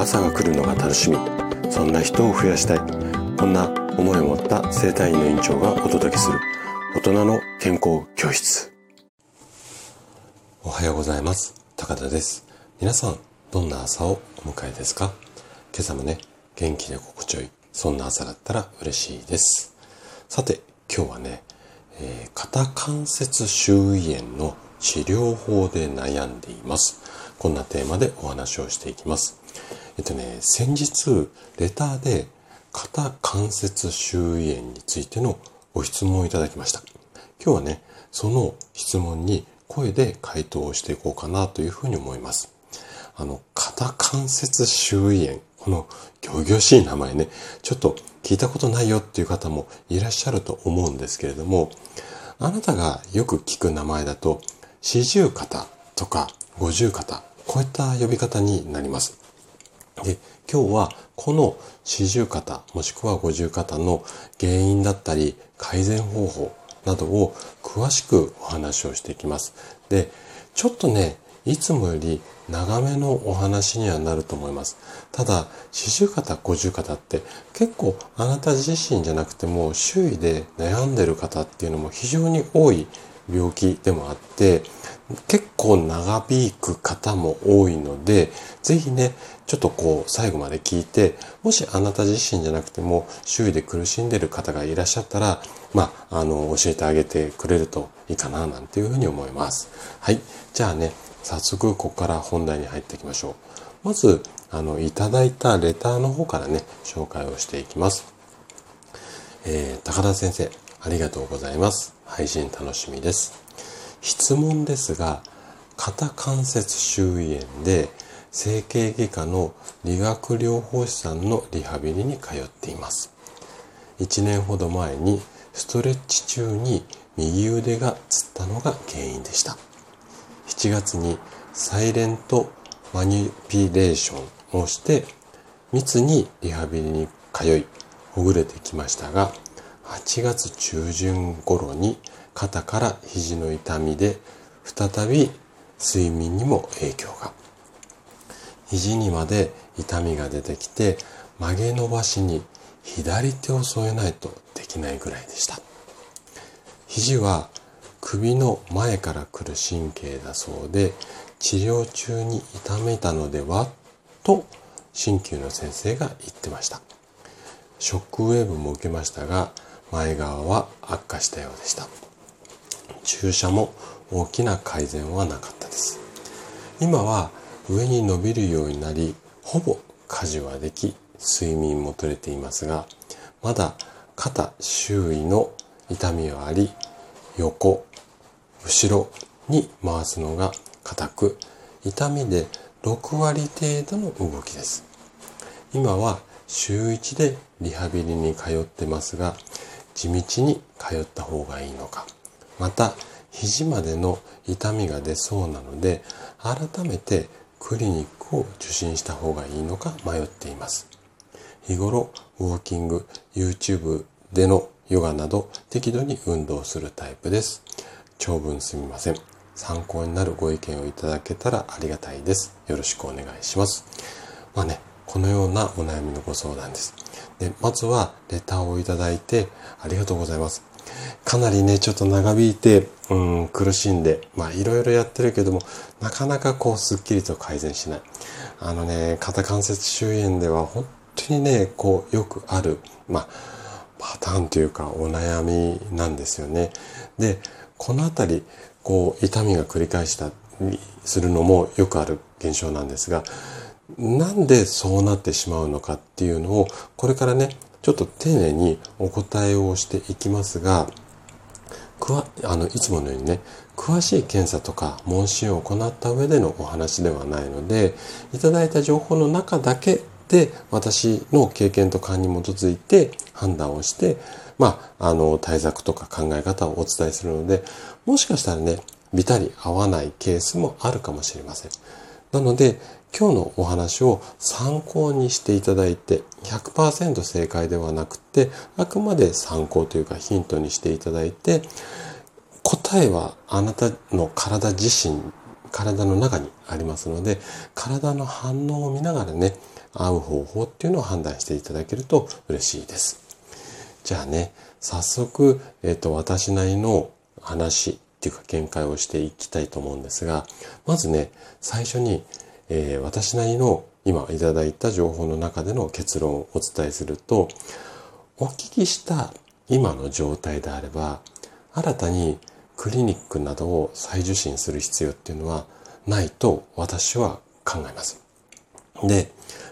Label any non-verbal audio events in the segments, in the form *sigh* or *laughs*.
朝が来るのが楽しみ。そんな人を増やしたい。こんな思いを持った生体院の院長がお届けする。大人の健康教室。おはようございます。高田です。皆さんどんな朝をお迎えですか？今朝もね元気で心地よい。そんな朝だったら嬉しいです。さて今日はね、えー、肩関節周囲炎の治療法で悩んでいます。こんなテーマでお話をしていきます。えっとね、先日、レターで肩関節周囲炎についてのご質問をいただきました。今日はね、その質問に声で回答をしていこうかなというふうに思います。あの、肩関節周囲炎。この行々しい名前ね、ちょっと聞いたことないよっていう方もいらっしゃると思うんですけれども、あなたがよく聞く名前だと、四十肩とか五十肩こういった呼び方になります。で、今日はこの四十肩もしくは五十肩の原因だったり改善方法などを詳しくお話をしていきます。で、ちょっとね、いつもより長めのお話にはなると思います。ただ、四十肩、五十肩って結構あなた自身じゃなくても周囲で悩んでる方っていうのも非常に多い病気でもあって、結構長引く方も多いので、ぜひね、ちょっとこう最後まで聞いて、もしあなた自身じゃなくても周囲で苦しんでる方がいらっしゃったら、まあ、あの、教えてあげてくれるといいかな、なんていうふうに思います。はい。じゃあね、早速ここから本題に入っていきましょう。まず、あの、いただいたレターの方からね、紹介をしていきます。えー、高田先生、ありがとうございます。配信楽しみです。質問ですが、肩関節周囲炎で整形外科の理学療法士さんのリハビリに通っています。1年ほど前にストレッチ中に右腕がつったのが原因でした。7月にサイレントマニピレーションをして密にリハビリに通いほぐれてきましたが8月中旬頃に肩から肘の痛みで再び睡眠にも影響が。肘にまで痛みが出てきて曲げ伸ばしに左手を添えないとできないぐらいでした。肘は首の前から来る神経だそうで治療中に痛めたのではと鍼灸の先生が言ってました。ショックウェーブも受けましたが前側は悪化したようでした。注射も大きな改善はなかったです。今は上に伸びるようになりほぼ家事はでき睡眠も取れていますがまだ肩周囲の痛みはあり横後ろに回すのが硬く痛みで6割程度の動きです。今は週1でリハビリに通ってますが地道に通った方がいいのか。また肘までの痛みが出そうなので改めてクリニックを受診した方がいいのか迷っています。日頃ウォーキング YouTube でのヨガなど適度に運動するタイプです。長文すみません。参考になるご意見をいただけたらありがたいです。よろしくお願いします。まあねこのようなお悩みのご相談ですでまずはレターをいただいてありがとうございますかなりね、ちょっと長引いて、うん、苦しんで、まあいろいろやってるけども、なかなかこうスッキリと改善しない。あのね、肩関節周囲炎では本当にね、こうよくある、まあ、パターンというかお悩みなんですよね。で、このあたり、こう痛みが繰り返したりするのもよくある現象なんですが、なんでそうなってしまうのかっていうのを、これからね、ちょっと丁寧にお答えをしていきますが、くわあのいつものようにね詳しい検査とか問診を行った上でのお話ではないのでいただいた情報の中だけで私の経験と勘に基づいて判断をしてまああの対策とか考え方をお伝えするのでもしかしたらねビタリ合わないケースもあるかもしれません。なので今日のお話を参考にしていただいて100%正解ではなくてあくまで参考というかヒントにしていただいて答えはあなたの体自身体の中にありますので、体の反応を見ながらね、合う方法っていうのを判断していただけると嬉しいです。じゃあね、早速、えっ、ー、と、私なりの話っていうか見解をしていきたいと思うんですが、まずね、最初に、えー、私なりの今いただいた情報の中での結論をお伝えすると、お聞きした今の状態であれば、新たにクリニックなどを再受診する必要っていうのはないと私は考えます。で、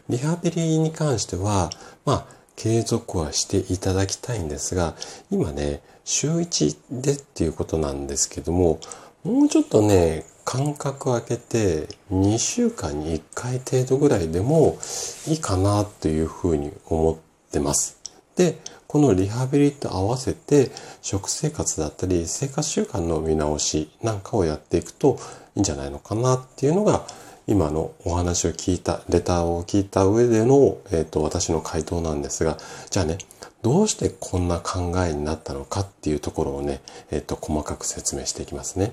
リハビリに関しては、まあ、継続はしていただきたいんですが、今ね、週1でっていうことなんですけども、もうちょっとね、間隔空けて2週間に1回程度ぐらいでもいいかなというふうに思ってます。で、このリハビリと合わせて食生活だったり生活習慣の見直しなんかをやっていくといいんじゃないのかなっていうのが今のお話を聞いた、レターを聞いた上での、えっ、ー、と、私の回答なんですが、じゃあね、どうしてこんな考えになったのかっていうところをね、えっ、ー、と、細かく説明していきますね。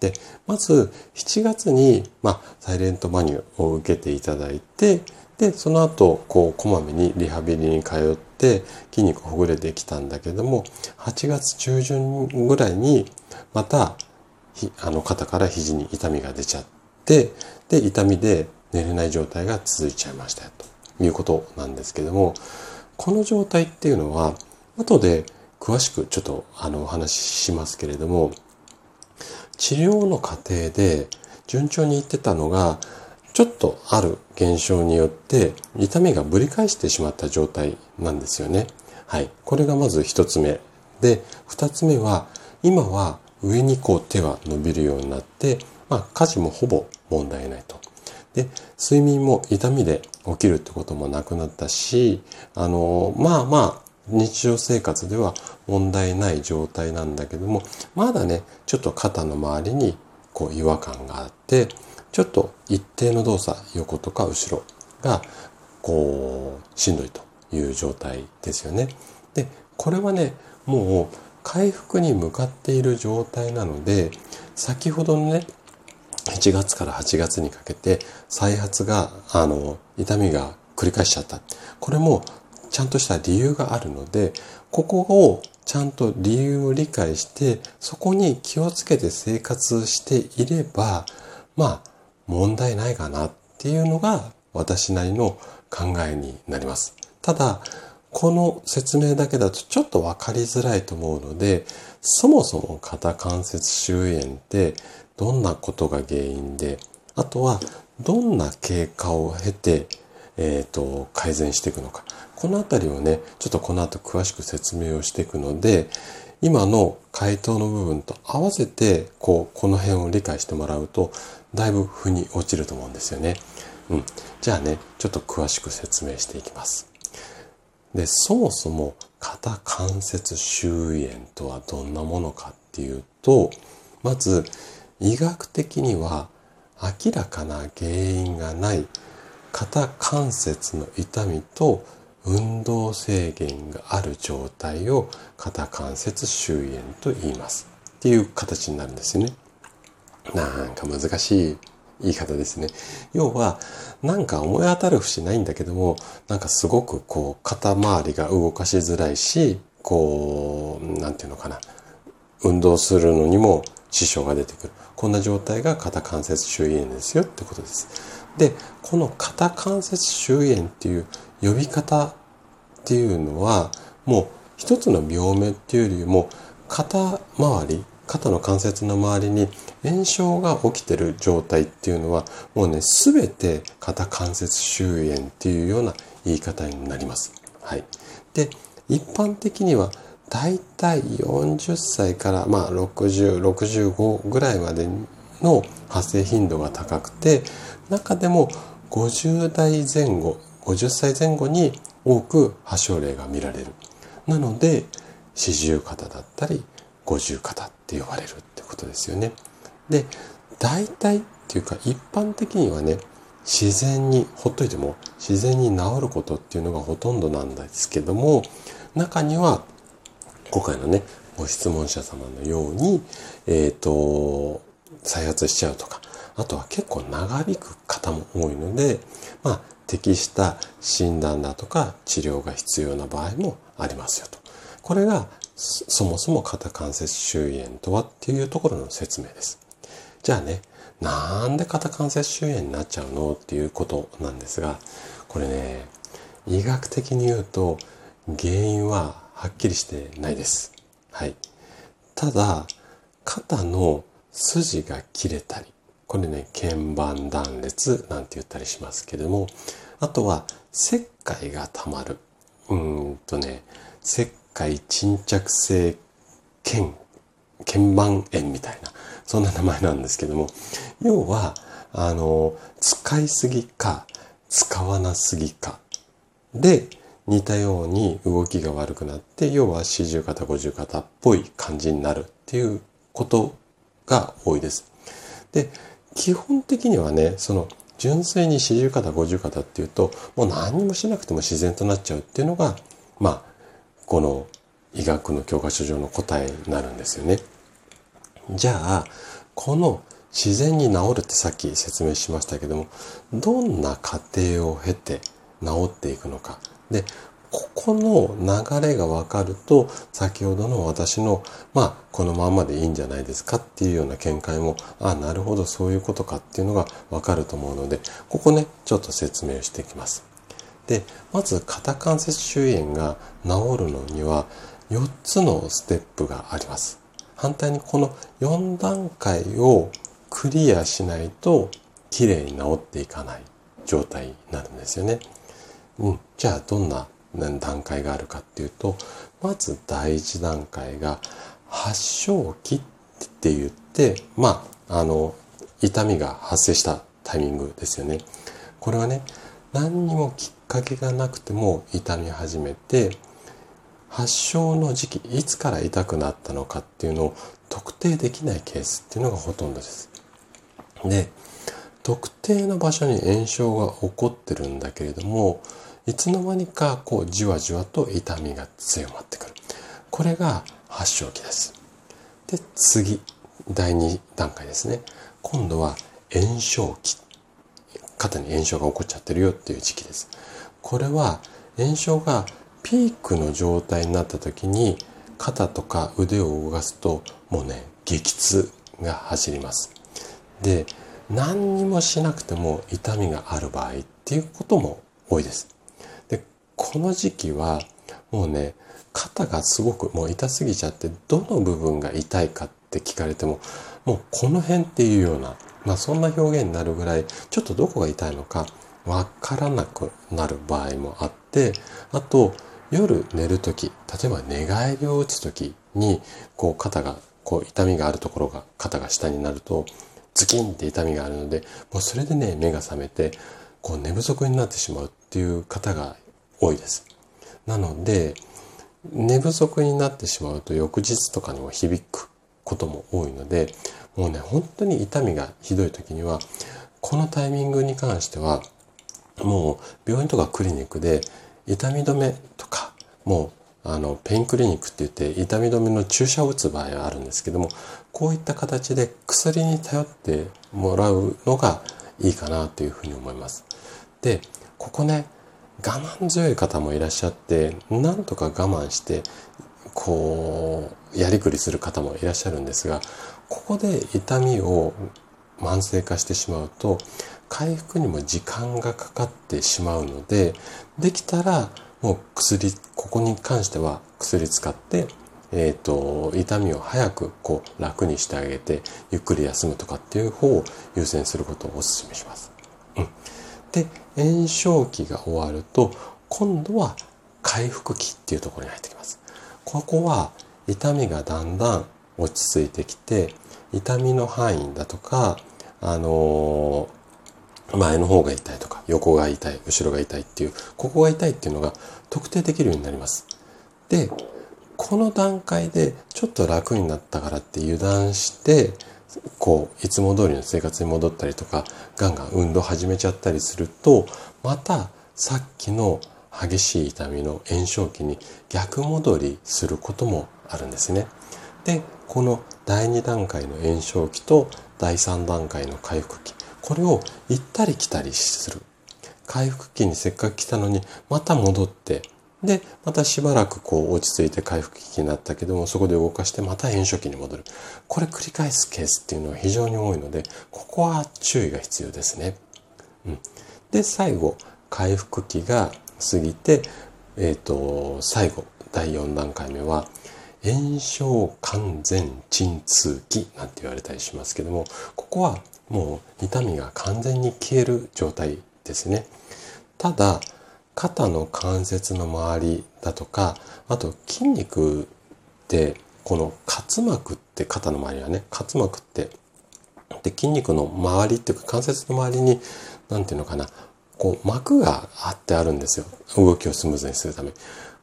で、まず、7月に、まあ、サイレントマニューを受けていただいて、で、その後、こう、こまめにリハビリに通って、筋肉ほぐれてきたんだけども、8月中旬ぐらいに、また、あの、肩から肘に痛みが出ちゃって、で、痛みで寝れない状態が続いちゃいましたよということなんですけども、この状態っていうのは、後で詳しくちょっとあのお話ししますけれども、治療の過程で順調にいってたのが、ちょっとある現象によって痛みがぶり返してしまった状態なんですよね。はい。これがまず一つ目。で、二つ目は、今は上にこう手が伸びるようになって、まあ、家事もほぼ問題ないと。で、睡眠も痛みで起きるってこともなくなったし、あの、まあまあ、日常生活では問題ない状態なんだけども、まだね、ちょっと肩の周りにこう違和感があって、ちょっと一定の動作、横とか後ろが、こう、しんどいという状態ですよね。で、これはね、もう回復に向かっている状態なので、先ほどのね、7月から8月にかけて再発が、あの、痛みが繰り返しちゃった。これもちゃんとした理由があるので、ここをちゃんと理由を理解して、そこに気をつけて生活していれば、まあ、問題ないかなっていうのが私なりの考えになります。ただ、この説明だけだとちょっとわかりづらいと思うので、そもそも肩関節周炎ってどんなことが原因で、あとはどんな経過を経て、えっ、ー、と、改善していくのか。このあたりをね、ちょっとこの後詳しく説明をしていくので、今の回答の部分と合わせて、こう、この辺を理解してもらうと、だいぶ腑に落ちると思うんですよね。うん。じゃあね、ちょっと詳しく説明していきます。で、そもそも肩関節周囲炎とはどんなものかっていうと、まず、医学的には明らかな原因がない肩関節の痛みと運動制限がある状態を肩関節周囲炎と言いますっていう形になるんですよね。なんか難しい言い方ですね。要は、なんか思い当たる節ないんだけども、なんかすごくこう肩周りが動かしづらいし、こう、なんていうのかな。運動するのにも支障が出てくる。こんな状態が肩関節周囲炎ですよってことです。で、この肩関節周炎っていう呼び方っていうのは、もう一つの病名っていうよりも、肩周り、肩の関節の周りに炎症が起きてる状態っていうのは、もうね、すべて肩関節周炎っていうような言い方になります。はい。で、一般的には大体40歳からまあ60、65ぐらいまでの発生頻度が高くて、中でも50代前後、50歳前後に多く発症例が見られる。なので、四十肩だったり、五十肩って呼ばれるってことですよね。で、大体っていうか一般的にはね、自然に、ほっといても自然に治ることっていうのがほとんどなんですけども、中には今回のね、ご質問者様のように、えっ、ー、と、再発しちゃうとか、あとは結構長引く方も多いので、まあ、適した診断だとか治療が必要な場合もありますよと。これがそもそも肩関節周囲炎とはっていうところの説明です。じゃあね、なんで肩関節周炎になっちゃうのっていうことなんですが、これね、医学的に言うと原因ははっきりしてないです。はい。ただ、肩の筋が切れたり、これね、鍵盤断裂なんて言ったりしますけれども、あとは石灰が溜まる。うんとね、石灰沈着性腱、鍵盤炎みたいな、そんな名前なんですけども、要は、あの、使いすぎか、使わなすぎか。で、似たように動きが悪くなって、要は四十肩、五十肩っぽい感じになるっていうことが多いです。で、基本的にはね、その純粋に四十肩、五十肩っていうと、もう何もしなくても自然となっちゃうっていうのが、まあ、この医学の教科書上の答えになるんですよね。じゃあ、この自然に治るってさっき説明しましたけども、どんな過程を経て治っていくのか。で、ここの流れが分かると、先ほどの私の、まあ、このままでいいんじゃないですかっていうような見解も、あ、なるほど、そういうことかっていうのが分かると思うので、ここね、ちょっと説明していきます。で、まず、肩関節周囲炎が治るのには、4つのステップがあります。反対にこの4段階をクリアしないと、綺麗に治っていかない状態になるんですよね。うん。じゃあ、どんな段階があるかっていうと、まず第一段階が発症期って言って、まあ、あの、痛みが発生したタイミングですよね。これはね、何にもきっかけがなくても痛み始めて、発症の時期、いつから痛くなったのかっていうのを特定できないケースっていうのがほとんどです。で、特定の場所に炎症が起こってるんだけれども、いつの間にかこうじわじわと痛みが強まってくる。これが発症期です。で、次、第2段階ですね。今度は炎症期。肩に炎症が起こっちゃってるよっていう時期です。これは炎症がピークの状態になった時に肩とか腕を動かすともうね、激痛が走ります。で、何にもしなくても痛みがある場合っていうことも多いです。この時期はもうね肩がすごくもう痛すぎちゃってどの部分が痛いかって聞かれてももうこの辺っていうような、まあ、そんな表現になるぐらいちょっとどこが痛いのかわからなくなる場合もあってあと夜寝る時例えば寝返りを打つ時にこう肩がこう痛みがあるところが肩が下になるとズキンって痛みがあるのでもうそれでね目が覚めてこう寝不足になってしまうっていう方が多いです。なので、寝不足になってしまうと翌日とかにも響くことも多いので、もうね、本当に痛みがひどい時には、このタイミングに関しては、もう病院とかクリニックで痛み止めとか、もうあのペインクリニックって言って痛み止めの注射を打つ場合はあるんですけども、こういった形で薬に頼ってもらうのがいいかなというふうに思います。で、ここね、我慢強い方もいらっしゃって、なんとか我慢して、こう、やりくりする方もいらっしゃるんですが、ここで痛みを慢性化してしまうと、回復にも時間がかかってしまうので、できたらもう薬、ここに関しては薬使って、えっ、ー、と、痛みを早くこう楽にしてあげて、ゆっくり休むとかっていう方を優先することをお勧めします。うん。で、炎症期が終わると、今度は回復期っていうところに入ってきます。ここは痛みがだんだん落ち着いてきて、痛みの範囲だとか、あのー、前の方が痛いとか、横が痛い、後ろが痛いっていう、ここが痛いっていうのが特定できるようになります。で、この段階でちょっと楽になったからって油断して、こう、いつも通りの生活に戻ったりとか、ガンガン運動始めちゃったりすると、またさっきの激しい痛みの炎症期に逆戻りすることもあるんですね。で、この第2段階の炎症期と第3段階の回復期。これを行ったり来たりする。回復期にせっかく来たのに、また戻って、で、またしばらくこう落ち着いて回復期になったけども、そこで動かしてまた炎症期に戻る。これ繰り返すケースっていうのは非常に多いので、ここは注意が必要ですね。うん。で、最後、回復期が過ぎて、えっ、ー、と、最後、第4段階目は、炎症完全鎮痛期なんて言われたりしますけども、ここはもう痛みが完全に消える状態ですね。ただ、肩の関節の周りだとか、あと筋肉ってこの滑膜って肩の周りはね、滑膜ってで筋肉の周りっていうか関節の周りに何て言うのかなこう膜があってあるんですよ。動きをスムーズにするため。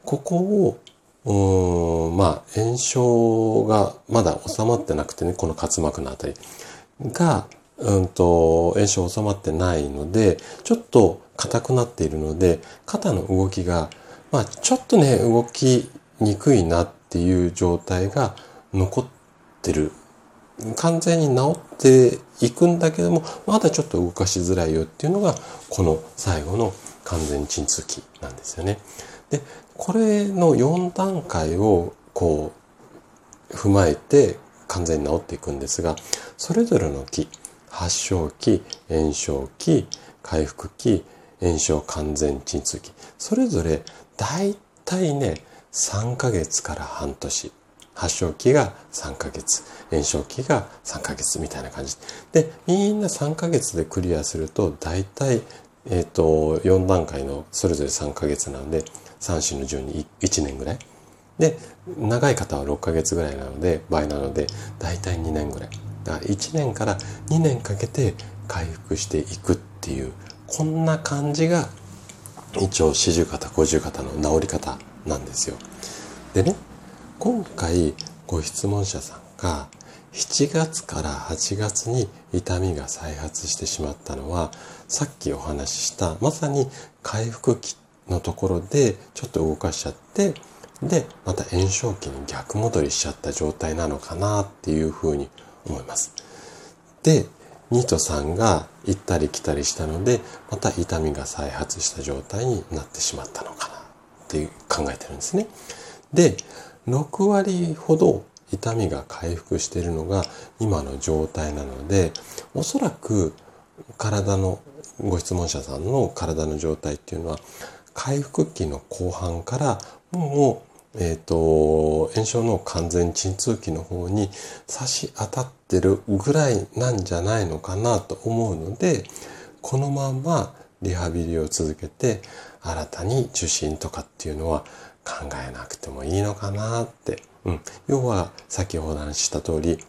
ここをうんまあ炎症がまだ収まってなくてねこの滑膜のあたりがうんと炎症収まってないのでちょっと硬くなっているので、肩の動きが、まあ、ちょっとね、動きにくいなっていう状態が残ってる。完全に治っていくんだけども、まだちょっと動かしづらいよっていうのが、この最後の完全鎮痛期なんですよね。で、これの4段階をこう、踏まえて完全に治っていくんですが、それぞれの期、発症期、炎症期、回復期、炎症完全鎮痛期。それぞれ大体ね、3ヶ月から半年。発症期が3ヶ月、炎症期が3ヶ月みたいな感じ。で、みんな3ヶ月でクリアすると、大体、えっ、ー、と、4段階のそれぞれ3ヶ月なので、3種の12、1年ぐらい。で、長い方は6ヶ月ぐらいなので、倍なので、大体2年ぐらい。だから1年から2年かけて回復していくっていうこんな感じが一応四十肩五十肩の治り方なんですよ。でね今回ご質問者さんが7月から8月に痛みが再発してしまったのはさっきお話ししたまさに回復期のところでちょっと動かしちゃってでまた炎症期に逆戻りしちゃった状態なのかなっていうふうに思います。で2と3が行ったり来たりしたので、また痛みが再発した状態になってしまったのかなって考えてるんですね。で、6割ほど痛みが回復しているのが今の状態なので、おそらく体のご質問者さんの体の状態っていうのは回復期の後半からもうえっ、ー、と、炎症の完全鎮痛器の方に差し当たってるぐらいなんじゃないのかなと思うので、このままリハビリを続けて、新たに受診とかっていうのは考えなくてもいいのかなって。うん。要は、先ほど話した通り、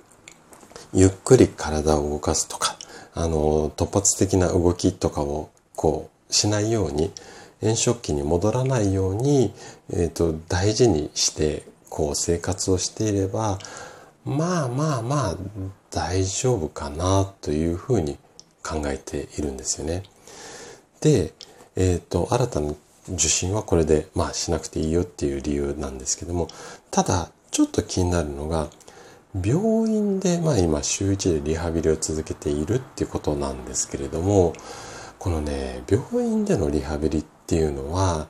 ゆっくり体を動かすとか、あの、突発的な動きとかをこうしないように、炎症期に戻らないように、え、ー、と、大事にして、こう、生活をしていれば、まあまあまあ、大丈夫かな、というふうに考えているんですよね。で、えっ、ー、と、新たな受診はこれで、まあ、しなくていいよっていう理由なんですけども、ただ、ちょっと気になるのが、病院で、まあ今週1でリハビリを続けているっていうことなんですけれども、このね、病院でのリハビリっていうのは、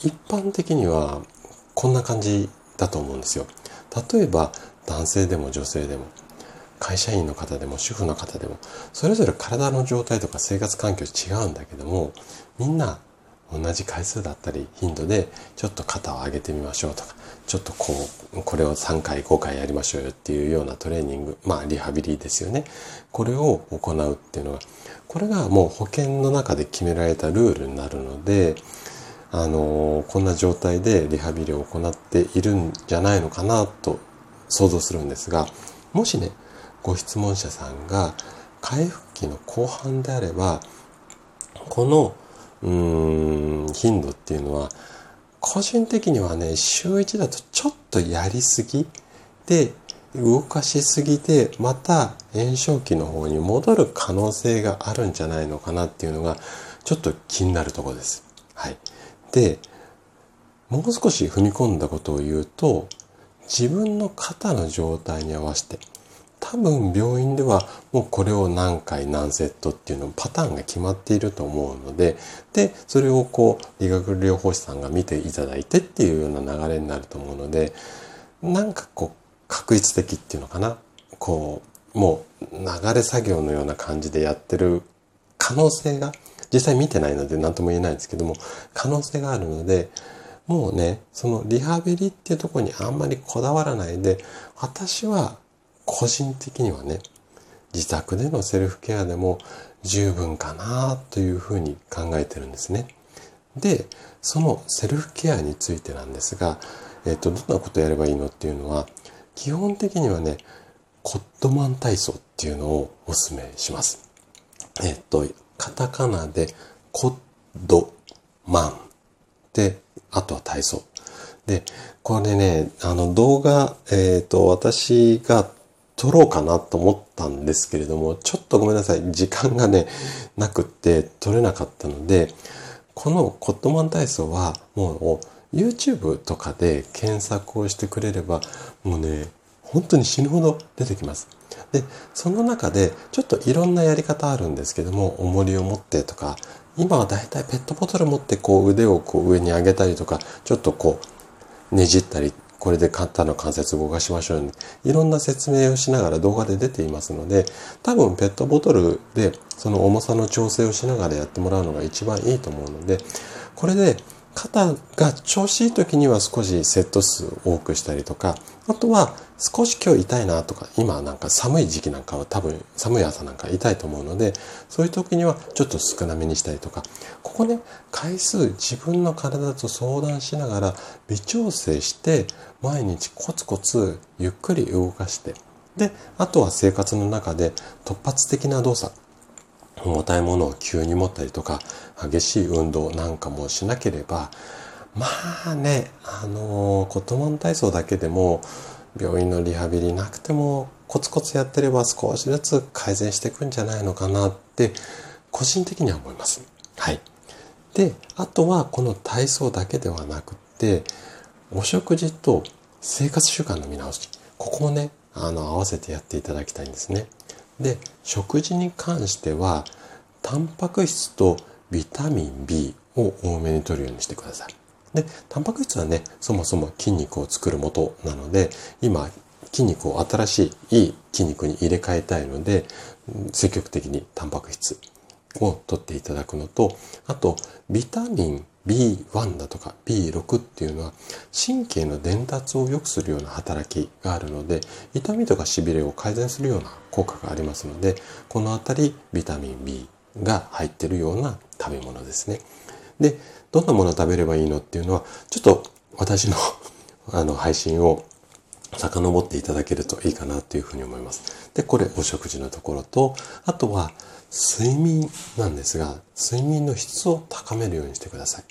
一般的にはこんな感じだと思うんですよ。例えば、男性でも女性でも、会社員の方でも主婦の方でも、それぞれ体の状態とか生活環境違うんだけども、みんな同じ回数だったり頻度でちょっと肩を上げてみましょうとか、ちょっとこう、これを3回5回やりましょうよっていうようなトレーニング、まあリハビリですよね。これを行うっていうのはこれがもう保険の中で決められたルールになるので、あのこんな状態でリハビリを行っているんじゃないのかなと想像するんですが、もしね、ご質問者さんが回復期の後半であれば、この、うーん、頻度っていうのは、個人的にはね、週1だとちょっとやりすぎで、動かしすぎてまた炎症期の方に戻る可能性があるんじゃないのかなっていうのがちょっと気になるところです。はい。で、もう少し踏み込んだことを言うと自分の肩の状態に合わせて多分病院ではもうこれを何回何セットっていうのパターンが決まっていると思うので、で、それをこう理学療法士さんが見ていただいてっていうような流れになると思うので、なんかこう確率的っていうのかな。こう、もう流れ作業のような感じでやってる可能性が、実際見てないので何とも言えないんですけども、可能性があるので、もうね、そのリハビリっていうところにあんまりこだわらないで、私は個人的にはね、自宅でのセルフケアでも十分かなというふうに考えてるんですね。で、そのセルフケアについてなんですが、えっ、と、どんなことやればいいのっていうのは、基本的にはね、コットマン体操っていうのをお勧めします。えっ、と、カタカナでコッドマンで、あとは体操。で、これね、あの動画、えっ、と、私が撮ろうかなと思ったんですけれども、ちょっとごめんなさい。時間がね、なくって撮れなかったので、このコットマン体操はもう YouTube とかで検索をしてくれれば、もうね、本当に死ぬほど出てきます。で、その中でちょっといろんなやり方あるんですけども、重りを持ってとか、今はだいたいペットボトル持ってこう腕をこう上に上げたりとか、ちょっとこうねじったりこれで肩の関節動かしましょう、いろんな説明をしながら動画で出ていますので、多分ペットボトルでその重さの調整をしながらやってもらうのが一番いいと思うので、これで肩が調子いい時には少しセット数多くしたりとか、あとは少し今日痛いなとか、今なんか寒い時期なんかは多分寒い朝なんか痛いと思うので、そういう時にはちょっと少なめにしたりとか、ここね、回数自分の体と相談しながら微調整して毎日コツコツゆっくり動かして、で、あとは生活の中で突発的な動作、重たいものを急に持ったりとか、激しい運動なんかもしなければ、まあね、あの、コットマン体操だけでも、病院のリハビリなくても、コツコツやってれば少しずつ改善していくんじゃないのかなって、個人的には思います。はい。で、あとはこの体操だけではなくて、お食事と生活習慣の見直し、ここもね、あの、合わせてやっていただきたいんですね。で、食事に関しては、タンパク質とビタミン B を多めに摂るようにしてください。で、タンパク質はね、そもそも筋肉を作る元なので、今、筋肉を新しいいい筋肉に入れ替えたいので、積極的にタンパク質を取っていただくのと、あと、ビタミン B1 だとか B6 っていうのは神経の伝達を良くするような働きがあるので痛みとかしびれを改善するような効果がありますのでこのあたりビタミン B が入ってるような食べ物ですね。で、どんなものを食べればいいのっていうのはちょっと私の *laughs* あの配信を遡っていただけるといいかなというふうに思います。で、これお食事のところと、あとは睡眠なんですが、睡眠の質を高めるようにしてください。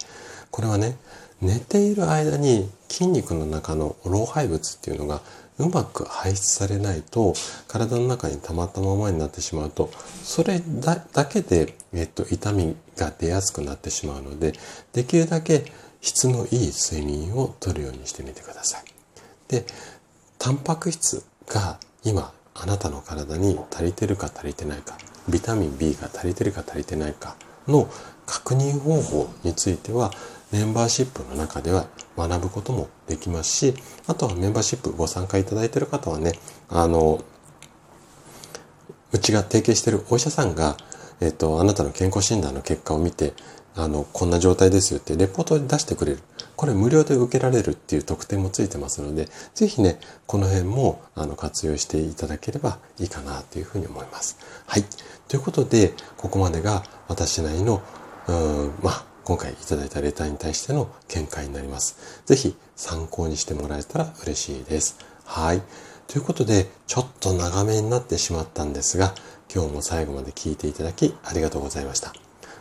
これはね、寝ている間に筋肉の中の老廃物っていうのがうまく排出されないと体の中に溜まったままになってしまうとそれだけで、えっと、痛みが出やすくなってしまうのでできるだけ質のいい睡眠をとるようにしてみてください。でタンパク質が今あなたの体に足りてるか足りてないかビタミン B が足りてるか足りてないかの確認方法についてはメンバーシップの中では学ぶこともできますし、あとはメンバーシップご参加いただいている方はね、あの、うちが提携しているお医者さんが、えっと、あなたの健康診断の結果を見て、あの、こんな状態ですよってレポートで出してくれる。これ無料で受けられるっていう特典もついてますので、ぜひね、この辺もあの活用していただければいいかなというふうに思います。はい。ということで、ここまでが私なりの、うん、まあ、今回いただいたレターに対しての見解になります。ぜひ参考にしてもらえたら嬉しいです。はい。ということで、ちょっと長めになってしまったんですが、今日も最後まで聞いていただきありがとうございました。